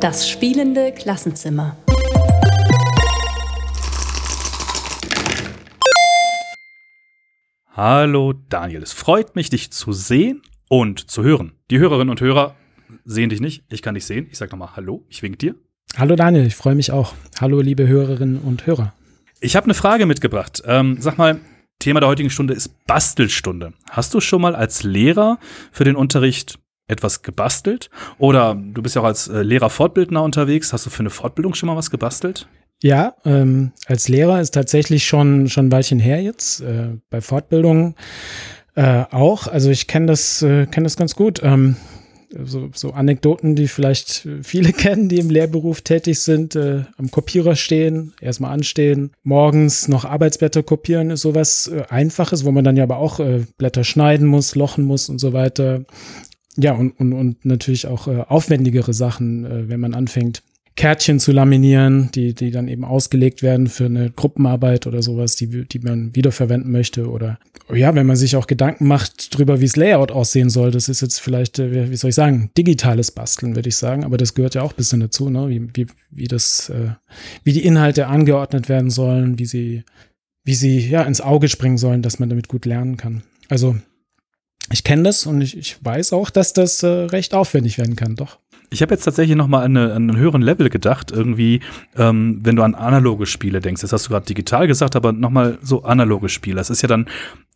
Das spielende Klassenzimmer. Hallo Daniel, es freut mich, dich zu sehen und zu hören. Die Hörerinnen und Hörer sehen dich nicht, ich kann dich sehen. Ich sag nochmal Hallo, ich wink dir. Hallo Daniel, ich freue mich auch. Hallo liebe Hörerinnen und Hörer. Ich habe eine Frage mitgebracht. Ähm, sag mal, Thema der heutigen Stunde ist Bastelstunde. Hast du schon mal als Lehrer für den Unterricht etwas gebastelt? Oder du bist ja auch als äh, Lehrer-Fortbildner unterwegs. Hast du für eine Fortbildung schon mal was gebastelt? Ja, ähm, als Lehrer ist tatsächlich schon schon ein Weilchen her jetzt. Äh, bei Fortbildungen äh, auch. Also ich kenne das äh, kenne das ganz gut. Ähm, so, so Anekdoten, die vielleicht viele kennen, die im Lehrberuf tätig sind, äh, am Kopierer stehen, erstmal anstehen, morgens noch Arbeitsblätter kopieren, ist sowas äh, Einfaches, wo man dann ja aber auch äh, Blätter schneiden muss, lochen muss und so weiter. Ja, und, und, und natürlich auch äh, aufwendigere Sachen, äh, wenn man anfängt, Kärtchen zu laminieren, die, die dann eben ausgelegt werden für eine Gruppenarbeit oder sowas, die, die man wiederverwenden möchte. Oder ja, wenn man sich auch Gedanken macht darüber, wie das Layout aussehen soll, das ist jetzt vielleicht, äh, wie soll ich sagen, digitales Basteln, würde ich sagen, aber das gehört ja auch ein bisschen dazu, ne? wie, wie, wie das, äh, wie die Inhalte angeordnet werden sollen, wie sie, wie sie ja ins Auge springen sollen, dass man damit gut lernen kann. Also ich kenne das und ich, ich weiß auch, dass das äh, recht aufwendig werden kann, doch. Ich habe jetzt tatsächlich noch mal an, eine, an einen höheren Level gedacht, irgendwie, ähm, wenn du an analoge Spiele denkst. Das hast du gerade digital gesagt, aber noch mal so analoge Spiele. Das ist ja dann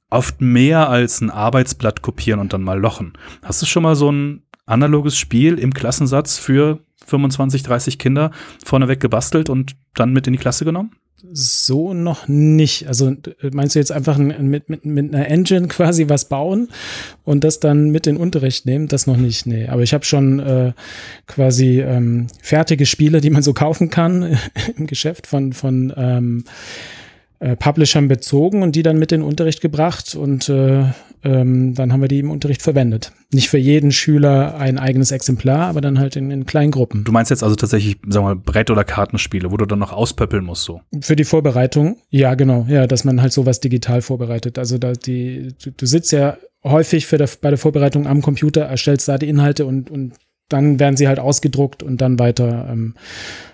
oft mehr als ein Arbeitsblatt kopieren und dann mal lochen. Hast du schon mal so ein analoges Spiel im Klassensatz für 25, 30 Kinder vorneweg gebastelt und dann mit in die Klasse genommen? So noch nicht. Also meinst du jetzt einfach mit, mit, mit einer Engine quasi was bauen und das dann mit in Unterricht nehmen? Das noch nicht, nee. Aber ich habe schon äh, quasi ähm, fertige Spiele, die man so kaufen kann im Geschäft von, von ähm, äh, Publishern bezogen und die dann mit in den Unterricht gebracht und äh, ähm, dann haben wir die im Unterricht verwendet. Nicht für jeden Schüler ein eigenes Exemplar, aber dann halt in, in kleinen Gruppen. Du meinst jetzt also tatsächlich, sagen wir mal, Brett- oder Kartenspiele, wo du dann noch auspöppeln musst, so? Für die Vorbereitung, ja, genau, ja, dass man halt sowas digital vorbereitet. Also da die, du, du sitzt ja häufig für der, bei der Vorbereitung am Computer, erstellst da die Inhalte und, und dann werden sie halt ausgedruckt und dann weiter ähm,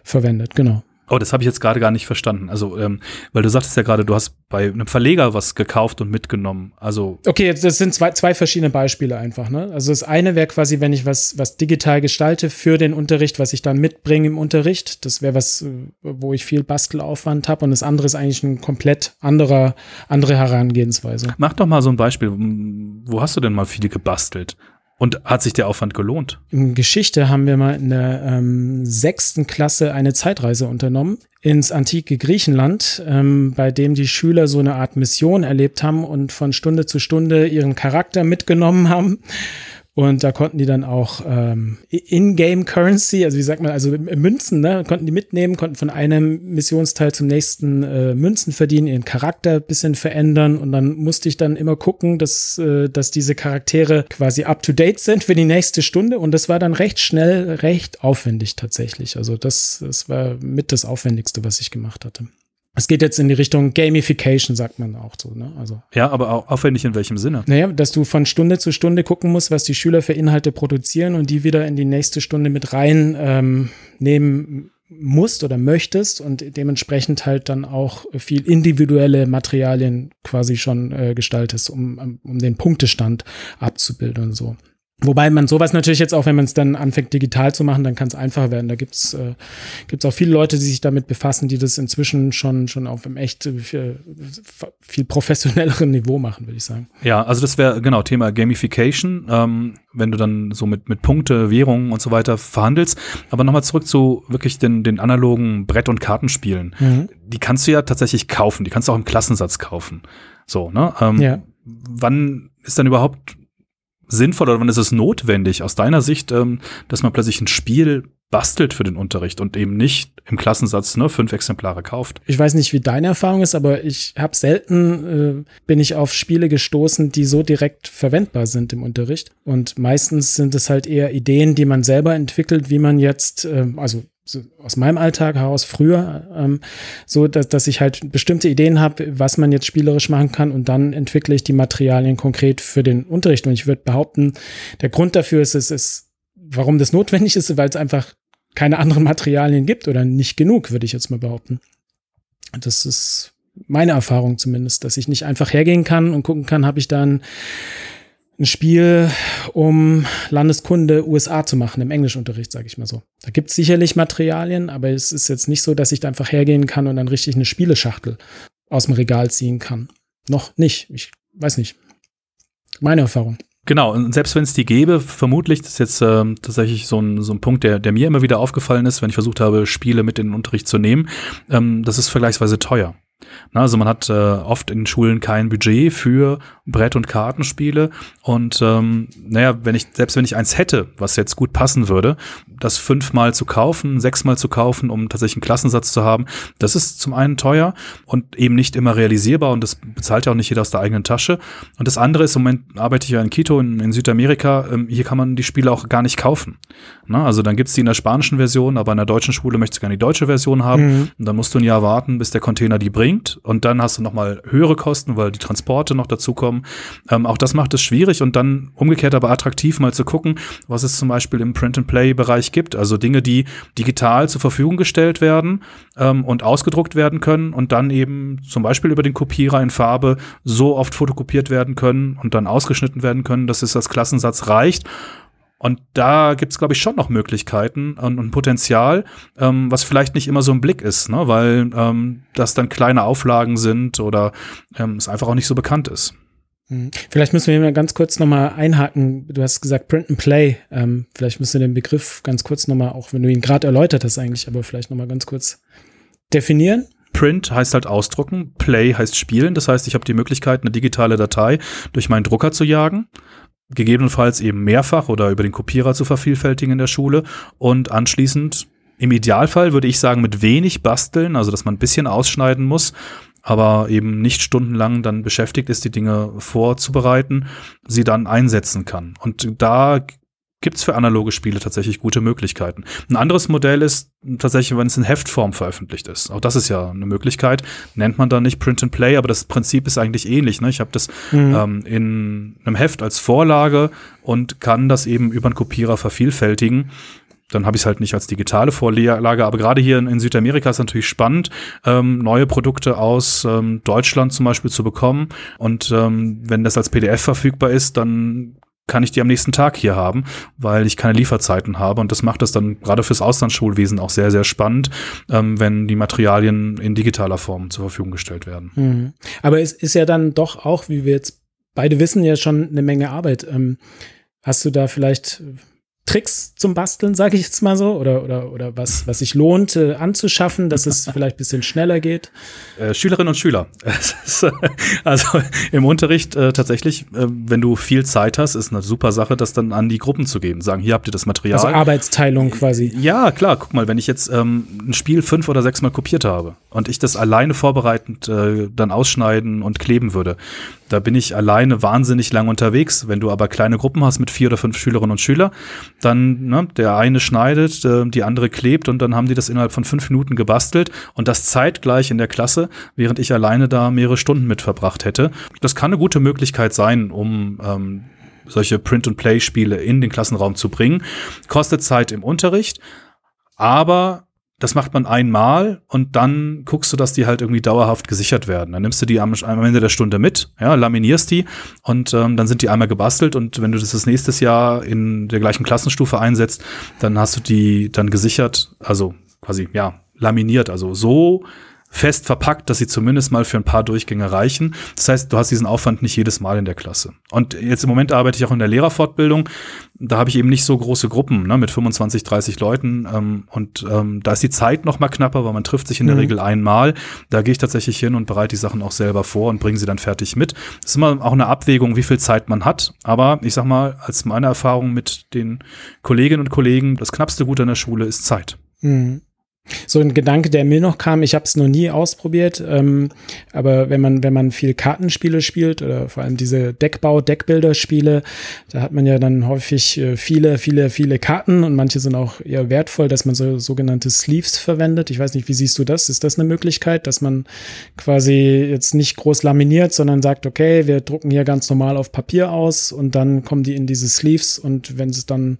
verwendet, genau. Oh, das habe ich jetzt gerade gar nicht verstanden. Also, ähm, weil du sagtest ja gerade, du hast bei einem Verleger was gekauft und mitgenommen. Also. Okay, das sind zwei, zwei verschiedene Beispiele einfach, ne? Also das eine wäre quasi, wenn ich was, was digital gestalte für den Unterricht, was ich dann mitbringe im Unterricht. Das wäre was, wo ich viel Bastelaufwand habe. Und das andere ist eigentlich ein komplett anderer, andere Herangehensweise. Mach doch mal so ein Beispiel. Wo hast du denn mal viel gebastelt? Und hat sich der Aufwand gelohnt? In Geschichte haben wir mal in der ähm, sechsten Klasse eine Zeitreise unternommen ins antike Griechenland, ähm, bei dem die Schüler so eine Art Mission erlebt haben und von Stunde zu Stunde ihren Charakter mitgenommen haben und da konnten die dann auch ähm, In-Game Currency, also wie sagt man, also Münzen, ne, konnten die mitnehmen, konnten von einem Missionsteil zum nächsten äh, Münzen verdienen, ihren Charakter bisschen verändern. Und dann musste ich dann immer gucken, dass, äh, dass diese Charaktere quasi up-to-date sind für die nächste Stunde. Und das war dann recht schnell, recht aufwendig tatsächlich. Also das, das war mit das Aufwendigste, was ich gemacht hatte. Es geht jetzt in die Richtung Gamification, sagt man auch so. Ne? Also, ja, aber auch aufwendig in welchem Sinne? Naja, dass du von Stunde zu Stunde gucken musst, was die Schüler für Inhalte produzieren und die wieder in die nächste Stunde mit rein ähm, musst oder möchtest und dementsprechend halt dann auch viel individuelle Materialien quasi schon äh, gestaltest, um, um den Punktestand abzubilden und so. Wobei man sowas natürlich jetzt auch, wenn man es dann anfängt digital zu machen, dann kann es einfacher werden. Da gibt's äh, gibt's auch viele Leute, die sich damit befassen, die das inzwischen schon schon auf einem echt äh, viel, viel professionelleren Niveau machen, würde ich sagen. Ja, also das wäre genau Thema Gamification, ähm, wenn du dann so mit mit Punkte, Währungen und so weiter verhandelst. Aber nochmal zurück zu wirklich den den analogen Brett- und Kartenspielen. Mhm. Die kannst du ja tatsächlich kaufen. Die kannst du auch im Klassensatz kaufen. So ne? Ähm, ja. Wann ist dann überhaupt sinnvoll oder wann ist es notwendig aus deiner Sicht, ähm, dass man plötzlich ein Spiel bastelt für den Unterricht und eben nicht im Klassensatz ne, fünf Exemplare kauft. Ich weiß nicht, wie deine Erfahrung ist, aber ich habe selten äh, bin ich auf Spiele gestoßen, die so direkt verwendbar sind im Unterricht. Und meistens sind es halt eher Ideen, die man selber entwickelt, wie man jetzt, äh, also so aus meinem Alltag heraus früher, ähm, so dass, dass ich halt bestimmte Ideen habe, was man jetzt spielerisch machen kann und dann entwickle ich die Materialien konkret für den Unterricht. Und ich würde behaupten, der Grund dafür ist, es ist, warum das notwendig ist, weil es einfach keine anderen Materialien gibt oder nicht genug, würde ich jetzt mal behaupten. Das ist meine Erfahrung zumindest, dass ich nicht einfach hergehen kann und gucken kann, habe ich dann ein Spiel, um Landeskunde USA zu machen, im Englischunterricht, sage ich mal so. Da gibt es sicherlich Materialien, aber es ist jetzt nicht so, dass ich da einfach hergehen kann und dann richtig eine Spieleschachtel aus dem Regal ziehen kann. Noch nicht. Ich weiß nicht. Meine Erfahrung. Genau, und selbst wenn es die gäbe, vermutlich, das ist jetzt ähm, tatsächlich so ein, so ein Punkt, der, der mir immer wieder aufgefallen ist, wenn ich versucht habe, Spiele mit in den Unterricht zu nehmen, ähm, das ist vergleichsweise teuer. Na, also man hat äh, oft in Schulen kein Budget für Brett- und Kartenspiele. Und ähm, naja, wenn ich, selbst wenn ich eins hätte, was jetzt gut passen würde, das fünfmal zu kaufen, sechsmal zu kaufen, um tatsächlich einen Klassensatz zu haben, das ist zum einen teuer und eben nicht immer realisierbar und das bezahlt ja auch nicht jeder aus der eigenen Tasche. Und das andere ist, im Moment arbeite ich ja in Quito in, in Südamerika, ähm, hier kann man die Spiele auch gar nicht kaufen. Na, also dann gibt's die in der spanischen Version, aber in der deutschen Schule möchtest du gerne die deutsche Version haben. Mhm. Und dann musst du ein Jahr warten, bis der Container die bringt. Und dann hast du nochmal höhere Kosten, weil die Transporte noch dazukommen. Ähm, auch das macht es schwierig und dann umgekehrt aber attraktiv mal zu gucken, was es zum Beispiel im Print-and-Play-Bereich gibt. Also Dinge, die digital zur Verfügung gestellt werden ähm, und ausgedruckt werden können und dann eben zum Beispiel über den Kopierer in Farbe so oft fotokopiert werden können und dann ausgeschnitten werden können, dass es als Klassensatz reicht. Und da gibt es, glaube ich, schon noch Möglichkeiten und, und Potenzial, ähm, was vielleicht nicht immer so im Blick ist, ne? weil ähm, das dann kleine Auflagen sind oder ähm, es einfach auch nicht so bekannt ist. Hm. Vielleicht müssen wir mal ganz kurz nochmal einhaken. Du hast gesagt Print and Play. Ähm, vielleicht müssen wir den Begriff ganz kurz nochmal, auch wenn du ihn gerade erläutert hast eigentlich, aber vielleicht nochmal ganz kurz definieren. Print heißt halt ausdrucken, Play heißt spielen. Das heißt, ich habe die Möglichkeit, eine digitale Datei durch meinen Drucker zu jagen gegebenenfalls eben mehrfach oder über den Kopierer zu vervielfältigen in der Schule und anschließend im Idealfall würde ich sagen mit wenig basteln, also dass man ein bisschen ausschneiden muss, aber eben nicht stundenlang dann beschäftigt ist, die Dinge vorzubereiten, sie dann einsetzen kann. Und da gibt es für analoge Spiele tatsächlich gute Möglichkeiten. Ein anderes Modell ist tatsächlich, wenn es in Heftform veröffentlicht ist. Auch das ist ja eine Möglichkeit. Nennt man dann nicht Print and Play, aber das Prinzip ist eigentlich ähnlich. Ne? Ich habe das mhm. ähm, in einem Heft als Vorlage und kann das eben über einen Kopierer vervielfältigen dann habe ich es halt nicht als digitale Vorlage. Aber gerade hier in, in, Südamerika ist natürlich spannend, ähm, neue Produkte aus ähm, Deutschland zum Beispiel zu bekommen. Und ähm, wenn das als PDF verfügbar ist, dann kann ich die am nächsten Tag hier haben, weil ich keine Lieferzeiten habe. Und das macht es dann gerade fürs Auslandsschulwesen auch sehr, sehr spannend, ähm, wenn die Materialien in digitaler Form zur Verfügung gestellt werden. Mhm. Aber es ist ja dann doch auch, wie wir jetzt beide wissen, ja schon eine Menge Arbeit. Ähm, hast du da vielleicht Tricks zum Basteln, sage ich jetzt mal so, oder, oder, oder was, was sich lohnt äh, anzuschaffen, dass es vielleicht ein bisschen schneller geht? Äh, Schülerinnen und Schüler. Ist, also im Unterricht äh, tatsächlich, äh, wenn du viel Zeit hast, ist eine super Sache, das dann an die Gruppen zu geben. Sagen, hier habt ihr das Material. Also Arbeitsteilung quasi. Ja, klar. Guck mal, wenn ich jetzt ähm, ein Spiel fünf oder sechs Mal kopiert habe und ich das alleine vorbereitend äh, dann ausschneiden und kleben würde, da bin ich alleine wahnsinnig lang unterwegs. Wenn du aber kleine Gruppen hast mit vier oder fünf Schülerinnen und Schüler, dann ne, der eine schneidet, äh, die andere klebt und dann haben die das innerhalb von fünf Minuten gebastelt und das zeitgleich in der Klasse, während ich alleine da mehrere Stunden mit verbracht hätte. Das kann eine gute Möglichkeit sein, um ähm, solche Print-and-Play-Spiele in den Klassenraum zu bringen. Kostet Zeit im Unterricht, aber das macht man einmal und dann guckst du, dass die halt irgendwie dauerhaft gesichert werden. Dann nimmst du die am, Ende der Stunde mit, ja, laminierst die und ähm, dann sind die einmal gebastelt und wenn du das das nächstes Jahr in der gleichen Klassenstufe einsetzt, dann hast du die dann gesichert, also quasi, ja, laminiert, also so fest verpackt, dass sie zumindest mal für ein paar Durchgänge reichen. Das heißt, du hast diesen Aufwand nicht jedes Mal in der Klasse. Und jetzt im Moment arbeite ich auch in der Lehrerfortbildung. Da habe ich eben nicht so große Gruppen ne, mit 25, 30 Leuten. Ähm, und ähm, da ist die Zeit noch mal knapper, weil man trifft sich in der mhm. Regel einmal. Da gehe ich tatsächlich hin und bereite die Sachen auch selber vor und bringe sie dann fertig mit. Das ist immer auch eine Abwägung, wie viel Zeit man hat. Aber ich sag mal, als meine Erfahrung mit den Kolleginnen und Kollegen, das knappste Gut an der Schule ist Zeit. Mhm. So ein Gedanke, der mir noch kam, ich habe es noch nie ausprobiert, ähm, aber wenn man, wenn man viel Kartenspiele spielt oder vor allem diese Deckbau, Deckbilder-Spiele, da hat man ja dann häufig äh, viele, viele, viele Karten und manche sind auch eher wertvoll, dass man so sogenannte Sleeves verwendet. Ich weiß nicht, wie siehst du das? Ist das eine Möglichkeit, dass man quasi jetzt nicht groß laminiert, sondern sagt, okay, wir drucken hier ganz normal auf Papier aus und dann kommen die in diese Sleeves und wenn es dann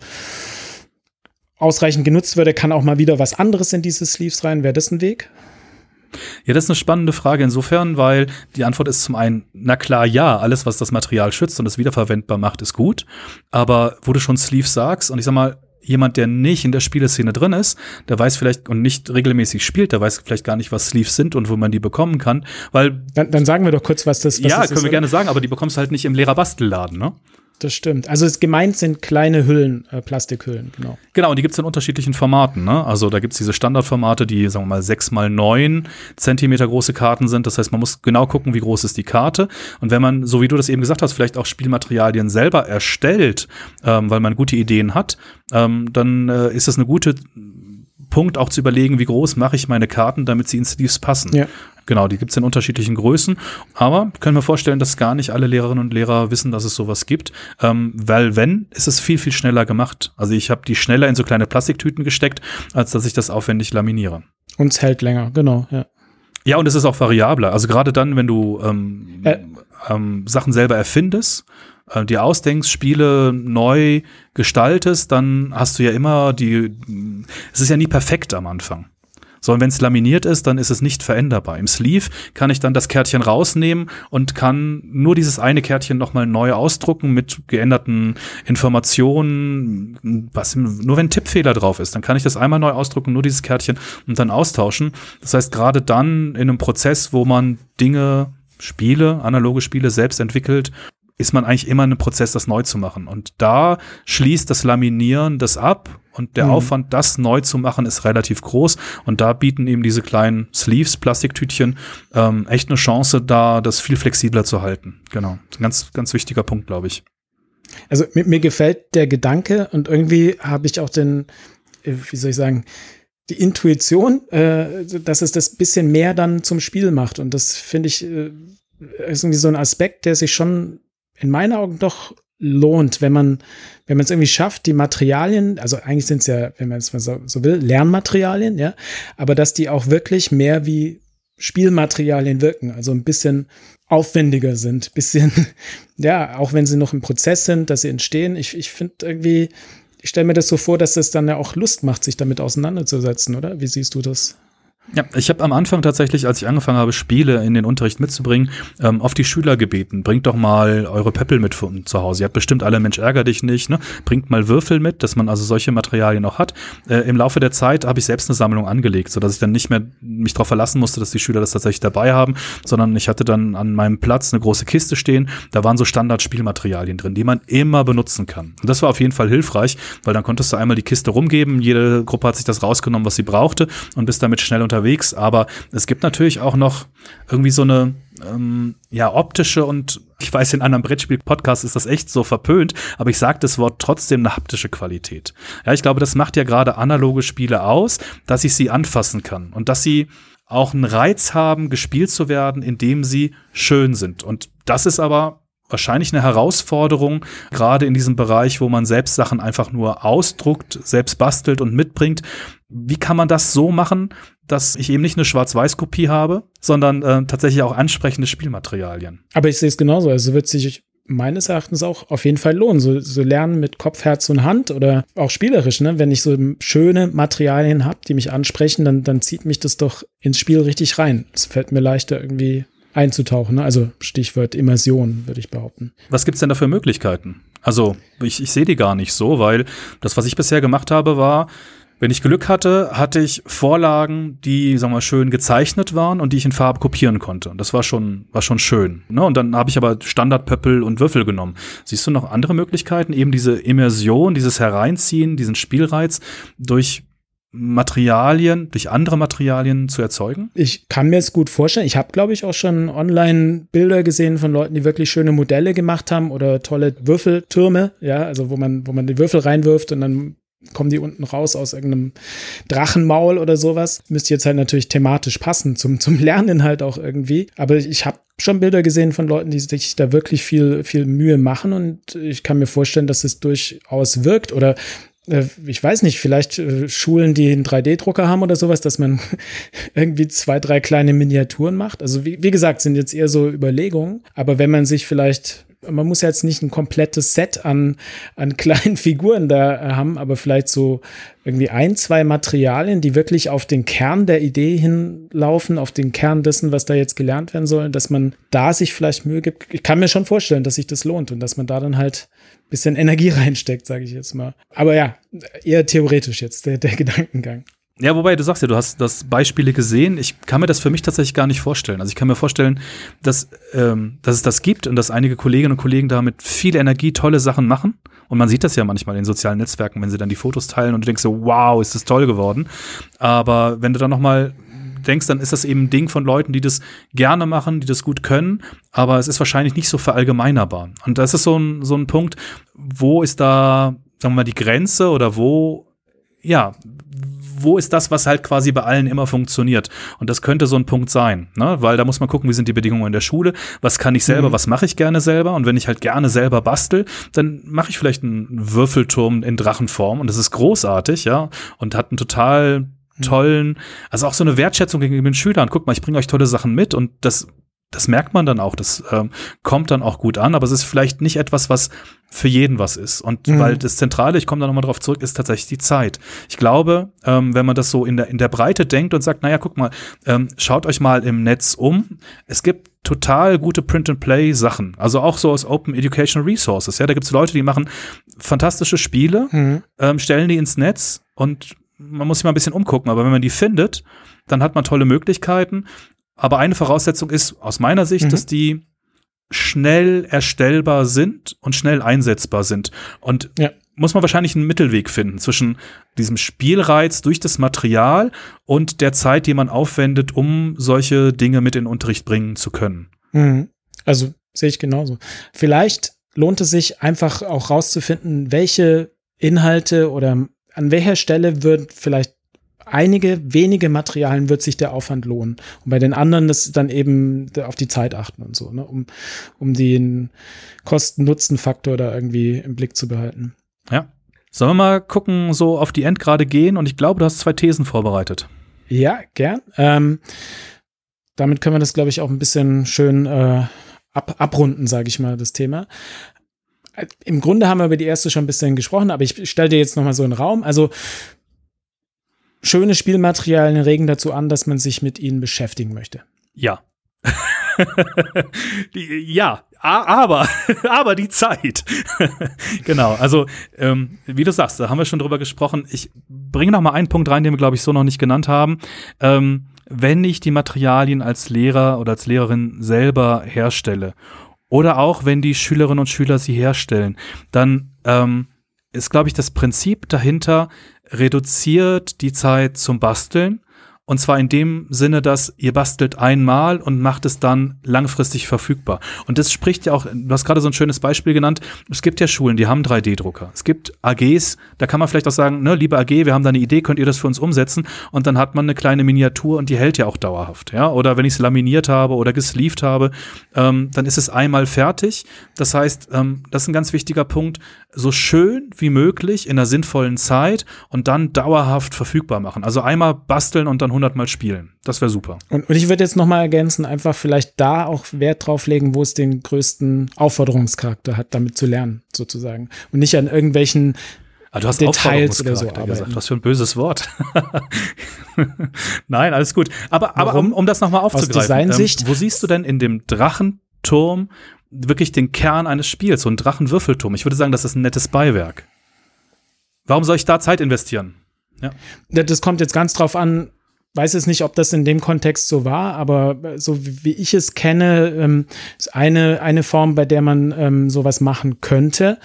ausreichend genutzt würde, kann auch mal wieder was anderes in diese Sleeves rein. Wäre das ein Weg? Ja, das ist eine spannende Frage insofern, weil die Antwort ist zum einen, na klar, ja, alles, was das Material schützt und es wiederverwendbar macht, ist gut. Aber wo du schon Sleeves sagst, und ich sag mal, jemand, der nicht in der Spieleszene drin ist, der weiß vielleicht und nicht regelmäßig spielt, der weiß vielleicht gar nicht, was Sleeves sind und wo man die bekommen kann, weil dann, dann sagen wir doch kurz, was das was Ja, können wir gerne sagen, aber die bekommst du halt nicht im Lehrerbastelladen, ne? Das stimmt. Also es gemeint sind kleine Hüllen, äh, Plastikhüllen, genau. Genau, und die gibt's in unterschiedlichen Formaten. Ne? Also da gibt's diese Standardformate, die, sagen wir mal, sechs mal neun Zentimeter große Karten sind. Das heißt, man muss genau gucken, wie groß ist die Karte. Und wenn man, so wie du das eben gesagt hast, vielleicht auch Spielmaterialien selber erstellt, ähm, weil man gute Ideen hat, ähm, dann äh, ist das eine gute Punkt auch zu überlegen, wie groß mache ich meine Karten, damit sie ins Sleeves passen. Ja. Genau, die gibt es in unterschiedlichen Größen. Aber können wir vorstellen, dass gar nicht alle Lehrerinnen und Lehrer wissen, dass es sowas gibt. Ähm, weil wenn, ist es viel, viel schneller gemacht. Also ich habe die schneller in so kleine Plastiktüten gesteckt, als dass ich das aufwendig laminiere. Und es hält länger, genau, ja. Ja, und es ist auch variabler. Also gerade dann, wenn du ähm, äh. ähm, Sachen selber erfindest, äh, dir ausdenkst, Spiele neu gestaltest, dann hast du ja immer die, es ist ja nie perfekt am Anfang. Sondern wenn es laminiert ist, dann ist es nicht veränderbar. Im Sleeve kann ich dann das Kärtchen rausnehmen und kann nur dieses eine Kärtchen nochmal neu ausdrucken mit geänderten Informationen. Was, nur wenn Tippfehler drauf ist, dann kann ich das einmal neu ausdrucken, nur dieses Kärtchen und dann austauschen. Das heißt, gerade dann in einem Prozess, wo man Dinge Spiele, analoge Spiele selbst entwickelt, ist man eigentlich immer in einem Prozess, das neu zu machen. Und da schließt das Laminieren das ab und der mhm. Aufwand, das neu zu machen, ist relativ groß. Und da bieten eben diese kleinen Sleeves, Plastiktütchen, ähm, echt eine Chance, da das viel flexibler zu halten. Genau. Ein ganz, ganz wichtiger Punkt, glaube ich. Also mir, mir gefällt der Gedanke und irgendwie habe ich auch den, äh, wie soll ich sagen, die Intuition, äh, dass es das bisschen mehr dann zum Spiel macht. Und das finde ich, äh, ist irgendwie so ein Aspekt, der sich schon in meinen Augen doch lohnt, wenn man, wenn man es irgendwie schafft, die Materialien, also eigentlich sind es ja, wenn man es mal so, so will, Lernmaterialien, ja, aber dass die auch wirklich mehr wie Spielmaterialien wirken, also ein bisschen aufwendiger sind, bisschen, ja, auch wenn sie noch im Prozess sind, dass sie entstehen. Ich, ich finde irgendwie, ich stelle mir das so vor, dass es dann ja auch Lust macht, sich damit auseinanderzusetzen, oder? Wie siehst du das? Ja, ich habe am Anfang tatsächlich, als ich angefangen habe, Spiele in den Unterricht mitzubringen, ähm, auf die Schüler gebeten, bringt doch mal eure Pöppel mit von zu Hause. Ihr habt bestimmt alle Mensch ärger dich nicht, ne? Bringt mal Würfel mit, dass man also solche Materialien auch hat. Äh, Im Laufe der Zeit habe ich selbst eine Sammlung angelegt, sodass ich dann nicht mehr mich darauf verlassen musste, dass die Schüler das tatsächlich dabei haben, sondern ich hatte dann an meinem Platz eine große Kiste stehen, da waren so Standard-Spielmaterialien drin, die man immer benutzen kann. Und das war auf jeden Fall hilfreich, weil dann konntest du einmal die Kiste rumgeben, jede Gruppe hat sich das rausgenommen, was sie brauchte und bist damit schnell unter unterwegs, aber es gibt natürlich auch noch irgendwie so eine ähm, ja optische und ich weiß, in anderen Brettspiel-Podcasts ist das echt so verpönt, aber ich sage das Wort trotzdem eine haptische Qualität. Ja, ich glaube, das macht ja gerade analoge Spiele aus, dass ich sie anfassen kann und dass sie auch einen Reiz haben, gespielt zu werden, indem sie schön sind. Und das ist aber wahrscheinlich eine Herausforderung, gerade in diesem Bereich, wo man selbst Sachen einfach nur ausdruckt, selbst bastelt und mitbringt. Wie kann man das so machen, dass ich eben nicht eine Schwarz-Weiß-Kopie habe, sondern äh, tatsächlich auch ansprechende Spielmaterialien? Aber ich sehe es genauso. Also wird sich meines Erachtens auch auf jeden Fall lohnen. So, so lernen mit Kopf, Herz und Hand oder auch spielerisch, ne? Wenn ich so schöne Materialien habe, die mich ansprechen, dann, dann zieht mich das doch ins Spiel richtig rein. Es fällt mir leichter irgendwie einzutauchen. Ne? Also Stichwort Immersion, würde ich behaupten. Was gibt's denn da für Möglichkeiten? Also ich, ich sehe die gar nicht so, weil das, was ich bisher gemacht habe, war, wenn ich Glück hatte, hatte ich Vorlagen, die, sagen wir mal, schön gezeichnet waren und die ich in Farbe kopieren konnte. Und das war schon, war schon schön. Ne? Und dann habe ich aber Standardpöppel und Würfel genommen. Siehst du noch andere Möglichkeiten, eben diese Immersion, dieses Hereinziehen, diesen Spielreiz durch Materialien, durch andere Materialien zu erzeugen? Ich kann mir es gut vorstellen. Ich habe, glaube ich, auch schon online Bilder gesehen von Leuten, die wirklich schöne Modelle gemacht haben oder tolle Würfeltürme, ja, also wo man, wo man die Würfel reinwirft und dann kommen die unten raus aus irgendeinem Drachenmaul oder sowas. Müsste jetzt halt natürlich thematisch passen zum, zum Lernen halt auch irgendwie. Aber ich habe schon Bilder gesehen von Leuten, die sich da wirklich viel, viel Mühe machen und ich kann mir vorstellen, dass es durchaus wirkt oder ich weiß nicht, vielleicht äh, Schulen, die einen 3D-Drucker haben oder sowas, dass man irgendwie zwei, drei kleine Miniaturen macht. Also wie, wie gesagt, sind jetzt eher so Überlegungen. Aber wenn man sich vielleicht man muss ja jetzt nicht ein komplettes Set an, an kleinen Figuren da äh, haben, aber vielleicht so irgendwie ein, zwei Materialien, die wirklich auf den Kern der Idee hinlaufen, auf den Kern dessen, was da jetzt gelernt werden soll, dass man da sich vielleicht Mühe gibt. Ich kann mir schon vorstellen, dass sich das lohnt und dass man da dann halt bisschen Energie reinsteckt, sage ich jetzt mal. Aber ja, eher theoretisch jetzt der, der Gedankengang. Ja, wobei du sagst ja, du hast das Beispiele gesehen. Ich kann mir das für mich tatsächlich gar nicht vorstellen. Also ich kann mir vorstellen, dass, ähm, dass es das gibt und dass einige Kolleginnen und Kollegen da mit viel Energie tolle Sachen machen. Und man sieht das ja manchmal in sozialen Netzwerken, wenn sie dann die Fotos teilen und du denkst so, wow, ist das toll geworden. Aber wenn du dann noch mal denkst, dann ist das eben ein Ding von Leuten, die das gerne machen, die das gut können, aber es ist wahrscheinlich nicht so verallgemeinerbar. Und das ist so ein, so ein Punkt, wo ist da, sagen wir mal, die Grenze oder wo, ja, wo ist das, was halt quasi bei allen immer funktioniert? Und das könnte so ein Punkt sein, ne? weil da muss man gucken, wie sind die Bedingungen in der Schule, was kann ich selber, mhm. was mache ich gerne selber und wenn ich halt gerne selber bastel, dann mache ich vielleicht einen Würfelturm in Drachenform und das ist großartig, ja, und hat einen total mhm. tollen, also auch so eine Wertschätzung gegenüber den Schülern. Guck mal, ich bringe euch tolle Sachen mit und das das merkt man dann auch, das ähm, kommt dann auch gut an, aber es ist vielleicht nicht etwas, was für jeden was ist. Und mhm. weil das Zentrale, ich komme da nochmal drauf zurück, ist tatsächlich die Zeit. Ich glaube, ähm, wenn man das so in der, in der Breite denkt und sagt, naja, guck mal, ähm, schaut euch mal im Netz um. Es gibt total gute Print-and-Play-Sachen. Also auch so aus Open Educational Resources. Ja, da gibt es Leute, die machen fantastische Spiele, mhm. ähm, stellen die ins Netz und man muss sich mal ein bisschen umgucken. Aber wenn man die findet, dann hat man tolle Möglichkeiten. Aber eine Voraussetzung ist aus meiner Sicht, mhm. dass die schnell erstellbar sind und schnell einsetzbar sind. Und ja. muss man wahrscheinlich einen Mittelweg finden zwischen diesem Spielreiz durch das Material und der Zeit, die man aufwendet, um solche Dinge mit in den Unterricht bringen zu können. Mhm. Also sehe ich genauso. Vielleicht lohnt es sich einfach auch rauszufinden, welche Inhalte oder an welcher Stelle wird vielleicht einige wenige Materialien wird sich der Aufwand lohnen. Und bei den anderen ist dann eben auf die Zeit achten und so, ne? um, um den Kosten-Nutzen-Faktor da irgendwie im Blick zu behalten. Ja. Sollen wir mal gucken, so auf die Endgrade gehen? Und ich glaube, du hast zwei Thesen vorbereitet. Ja, gern. Ähm, damit können wir das, glaube ich, auch ein bisschen schön äh, ab, abrunden, sage ich mal, das Thema. Im Grunde haben wir über die erste schon ein bisschen gesprochen, aber ich stelle dir jetzt noch mal so einen Raum. Also schöne Spielmaterialien regen dazu an, dass man sich mit ihnen beschäftigen möchte. Ja. ja, aber, aber die Zeit. genau, also ähm, wie du sagst, da haben wir schon drüber gesprochen. Ich bringe noch mal einen Punkt rein, den wir, glaube ich, so noch nicht genannt haben. Ähm, wenn ich die Materialien als Lehrer oder als Lehrerin selber herstelle oder auch wenn die Schülerinnen und Schüler sie herstellen, dann ähm, ist, glaube ich, das Prinzip dahinter, reduziert die Zeit zum Basteln und zwar in dem Sinne, dass ihr bastelt einmal und macht es dann langfristig verfügbar. Und das spricht ja auch, du hast gerade so ein schönes Beispiel genannt. Es gibt ja Schulen, die haben 3D-Drucker. Es gibt AGs, da kann man vielleicht auch sagen, ne, liebe AG, wir haben da eine Idee, könnt ihr das für uns umsetzen? Und dann hat man eine kleine Miniatur und die hält ja auch dauerhaft. Ja? Oder wenn ich es laminiert habe oder gesleeved habe, ähm, dann ist es einmal fertig. Das heißt, ähm, das ist ein ganz wichtiger Punkt, so schön wie möglich in einer sinnvollen Zeit und dann dauerhaft verfügbar machen. Also einmal basteln und dann 100 Mal spielen. Das wäre super. Und, und ich würde jetzt noch mal ergänzen, einfach vielleicht da auch Wert drauf legen, wo es den größten Aufforderungscharakter hat, damit zu lernen, sozusagen. Und nicht an irgendwelchen Ah, du hast Details oder so arbeiten. gesagt. Was für ein böses Wort. Nein, alles gut. Aber, aber um, um das nochmal aufzugreifen, ähm, wo siehst du denn in dem Drachenturm wirklich den Kern eines Spiels, so ein Drachenwürfelturm? Ich würde sagen, das ist ein nettes Beiwerk. Warum soll ich da Zeit investieren? Ja. Das kommt jetzt ganz drauf an, weiß es nicht, ob das in dem Kontext so war, aber so wie ich es kenne, ähm, ist eine, eine Form, bei der man ähm, sowas machen könnte.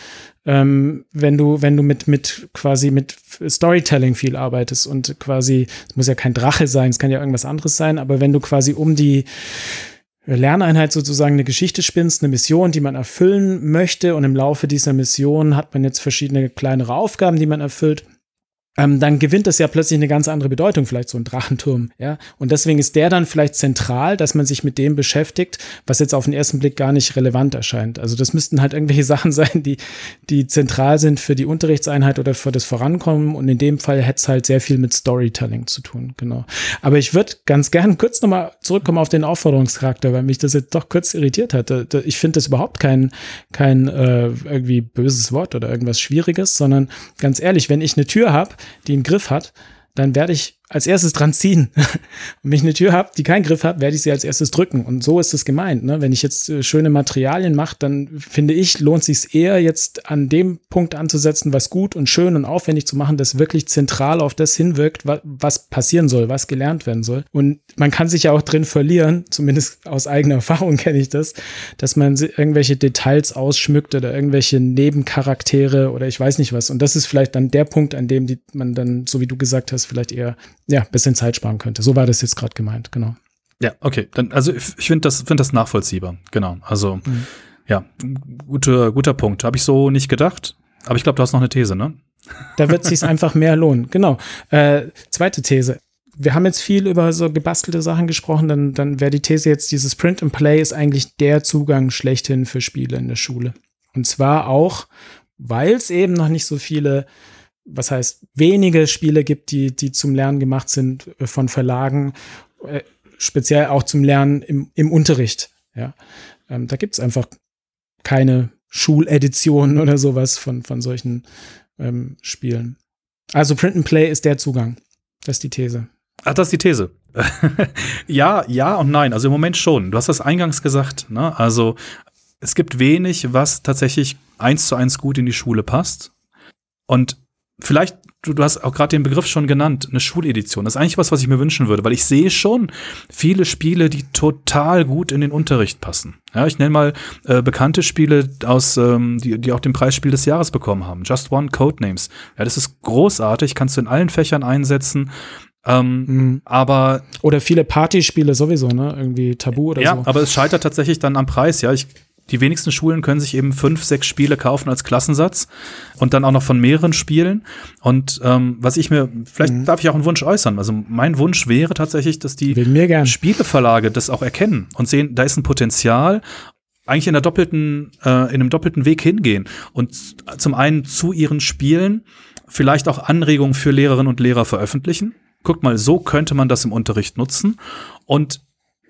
Ähm, wenn du, wenn du mit, mit quasi mit Storytelling viel arbeitest und quasi, es muss ja kein Drache sein, es kann ja irgendwas anderes sein, aber wenn du quasi um die Lerneinheit sozusagen eine Geschichte spinnst, eine Mission, die man erfüllen möchte und im Laufe dieser Mission hat man jetzt verschiedene kleinere Aufgaben, die man erfüllt ähm, dann gewinnt das ja plötzlich eine ganz andere Bedeutung, vielleicht so ein Drachenturm, ja. Und deswegen ist der dann vielleicht zentral, dass man sich mit dem beschäftigt, was jetzt auf den ersten Blick gar nicht relevant erscheint. Also das müssten halt irgendwelche Sachen sein, die, die zentral sind für die Unterrichtseinheit oder für das Vorankommen. Und in dem Fall hätte es halt sehr viel mit Storytelling zu tun, genau. Aber ich würde ganz gern kurz nochmal zurückkommen auf den Aufforderungscharakter, weil mich das jetzt doch kurz irritiert hat. Ich finde das überhaupt kein, kein äh, irgendwie böses Wort oder irgendwas Schwieriges, sondern ganz ehrlich, wenn ich eine Tür habe, die einen Griff hat, dann werde ich als erstes dran ziehen. wenn ich eine Tür habe, die keinen Griff hat, werde ich sie als erstes drücken. Und so ist es gemeint. Ne? Wenn ich jetzt äh, schöne Materialien mache, dann finde ich, lohnt sich eher jetzt an dem Punkt anzusetzen, was gut und schön und aufwendig zu machen, das wirklich zentral auf das hinwirkt, wa was passieren soll, was gelernt werden soll. Und man kann sich ja auch drin verlieren, zumindest aus eigener Erfahrung kenne ich das, dass man irgendwelche Details ausschmückt oder irgendwelche Nebencharaktere oder ich weiß nicht was. Und das ist vielleicht dann der Punkt, an dem die, man dann, so wie du gesagt hast, vielleicht eher ja, bisschen Zeit sparen könnte. So war das jetzt gerade gemeint, genau. Ja, okay. Dann, also ich finde das, finde das nachvollziehbar. Genau. Also, mhm. ja, guter, guter Punkt. Habe ich so nicht gedacht. Aber ich glaube, du hast noch eine These, ne? Da wird es sich einfach mehr lohnen. Genau. Äh, zweite These. Wir haben jetzt viel über so gebastelte Sachen gesprochen, dann, dann wäre die These jetzt, dieses Print and Play ist eigentlich der Zugang schlechthin für Spiele in der Schule. Und zwar auch, weil es eben noch nicht so viele was heißt, wenige Spiele gibt, die, die zum Lernen gemacht sind äh, von Verlagen, äh, speziell auch zum Lernen im, im Unterricht. Ja. Ähm, da gibt es einfach keine Schuleditionen oder sowas von, von solchen ähm, Spielen. Also Print and Play ist der Zugang. Das ist die These. Ach, das ist die These. ja, ja und nein. Also im Moment schon. Du hast das eingangs gesagt. Ne? Also es gibt wenig, was tatsächlich eins zu eins gut in die Schule passt. Und vielleicht, du, du hast auch gerade den Begriff schon genannt, eine Schuledition. Das ist eigentlich was, was ich mir wünschen würde, weil ich sehe schon viele Spiele, die total gut in den Unterricht passen. Ja, ich nenne mal äh, bekannte Spiele aus, ähm, die, die auch den Preisspiel des Jahres bekommen haben. Just One Codenames. Ja, das ist großartig, kannst du in allen Fächern einsetzen. Ähm, mhm. Aber oder viele Partyspiele sowieso, ne? Irgendwie Tabu oder ja, so. Ja, aber es scheitert tatsächlich dann am Preis. Ja, ich die wenigsten Schulen können sich eben fünf, sechs Spiele kaufen als Klassensatz und dann auch noch von mehreren Spielen. Und ähm, was ich mir, vielleicht mhm. darf ich auch einen Wunsch äußern. Also mein Wunsch wäre tatsächlich, dass die Spieleverlage das auch erkennen und sehen, da ist ein Potenzial eigentlich in der doppelten, äh, in einem doppelten Weg hingehen und zum einen zu ihren Spielen vielleicht auch Anregungen für Lehrerinnen und Lehrer veröffentlichen. Guckt mal, so könnte man das im Unterricht nutzen und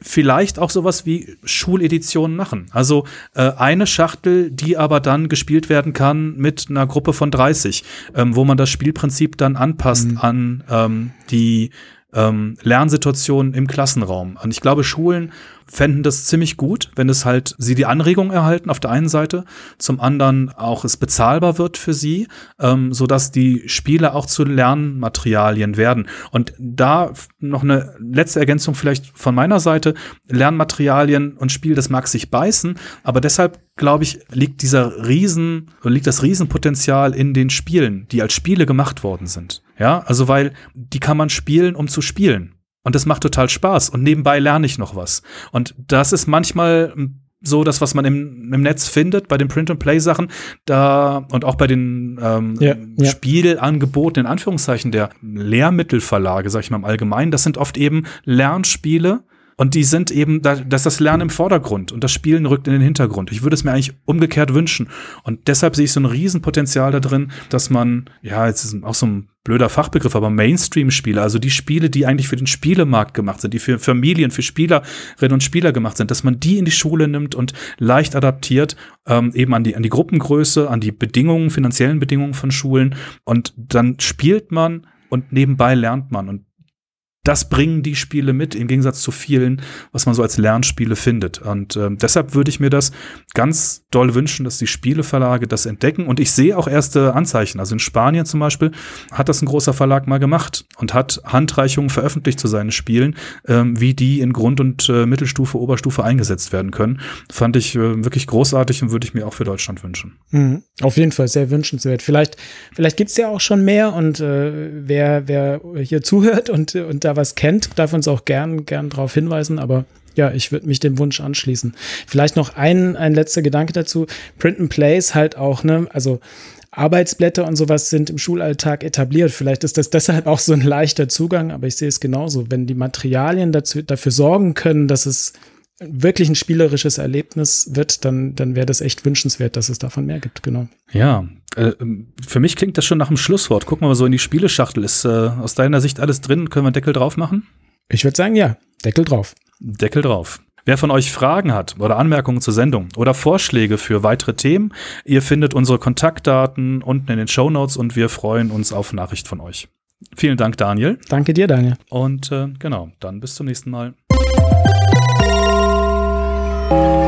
vielleicht auch sowas wie Schuleditionen machen. Also äh, eine Schachtel, die aber dann gespielt werden kann mit einer Gruppe von 30, ähm, wo man das Spielprinzip dann anpasst mhm. an ähm, die ähm, Lernsituationen im Klassenraum. Und ich glaube, Schulen fänden das ziemlich gut, wenn es halt sie die Anregung erhalten auf der einen Seite, zum anderen auch es bezahlbar wird für sie, ähm, so dass die Spiele auch zu Lernmaterialien werden. Und da noch eine letzte Ergänzung vielleicht von meiner Seite: Lernmaterialien und Spiel, das mag sich beißen, aber deshalb glaube ich liegt dieser Riesen liegt das Riesenpotenzial in den Spielen, die als Spiele gemacht worden sind. Ja, also weil die kann man spielen, um zu spielen. Und das macht total Spaß. Und nebenbei lerne ich noch was. Und das ist manchmal so das, was man im, im Netz findet, bei den Print-and-Play-Sachen, da und auch bei den ähm, ja, ja. Spielangeboten, in Anführungszeichen, der Lehrmittelverlage, sag ich mal im Allgemeinen, das sind oft eben Lernspiele, und die sind eben, da, dass das Lernen im Vordergrund und das Spielen rückt in den Hintergrund. Ich würde es mir eigentlich umgekehrt wünschen. Und deshalb sehe ich so ein Riesenpotenzial da drin, dass man, ja, jetzt ist auch so ein blöder Fachbegriff, aber Mainstream-Spiele, also die Spiele, die eigentlich für den Spielemarkt gemacht sind, die für Familien, für Spielerinnen und Spieler gemacht sind, dass man die in die Schule nimmt und leicht adaptiert, ähm, eben an die, an die Gruppengröße, an die Bedingungen, finanziellen Bedingungen von Schulen. Und dann spielt man und nebenbei lernt man. Und das bringen die Spiele mit, im Gegensatz zu vielen, was man so als Lernspiele findet. Und äh, deshalb würde ich mir das ganz doll wünschen, dass die Spieleverlage das entdecken. Und ich sehe auch erste Anzeichen. Also in Spanien zum Beispiel hat das ein großer Verlag mal gemacht und hat Handreichungen veröffentlicht zu seinen Spielen, ähm, wie die in Grund- und äh, Mittelstufe, Oberstufe eingesetzt werden können. Fand ich äh, wirklich großartig und würde ich mir auch für Deutschland wünschen. Mhm. Auf jeden Fall sehr wünschenswert. Vielleicht, vielleicht gibt's ja auch schon mehr und äh, wer, wer hier zuhört und, und da was kennt, darf uns auch gern, gern darauf hinweisen, aber ja, ich würde mich dem Wunsch anschließen. Vielleicht noch ein, ein letzter Gedanke dazu. Print and ist halt auch, ne, also Arbeitsblätter und sowas sind im Schulalltag etabliert. Vielleicht ist das deshalb auch so ein leichter Zugang, aber ich sehe es genauso. Wenn die Materialien dazu, dafür sorgen können, dass es wirklich ein spielerisches Erlebnis wird, dann, dann wäre das echt wünschenswert, dass es davon mehr gibt, genau. Ja, äh, für mich klingt das schon nach einem Schlusswort. Gucken wir mal so in die Spieleschachtel. Ist äh, aus deiner Sicht alles drin? Können wir einen Deckel drauf machen? Ich würde sagen, ja, Deckel drauf. Deckel drauf. Wer von euch Fragen hat oder Anmerkungen zur Sendung oder Vorschläge für weitere Themen, ihr findet unsere Kontaktdaten unten in den Show Notes und wir freuen uns auf Nachricht von euch. Vielen Dank, Daniel. Danke dir, Daniel. Und äh, genau, dann bis zum nächsten Mal. you